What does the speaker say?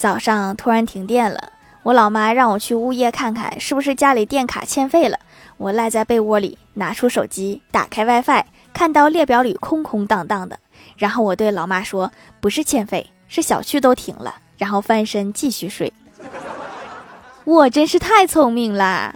早上突然停电了我老妈让我去物业看看是不是家里电卡欠费了？我赖在被窝里拿出手机打开 wifi 看到列表里空空荡荡的然后我对老妈说不是欠费是小区都停了。然后翻身继续睡。我真是太聪明啦！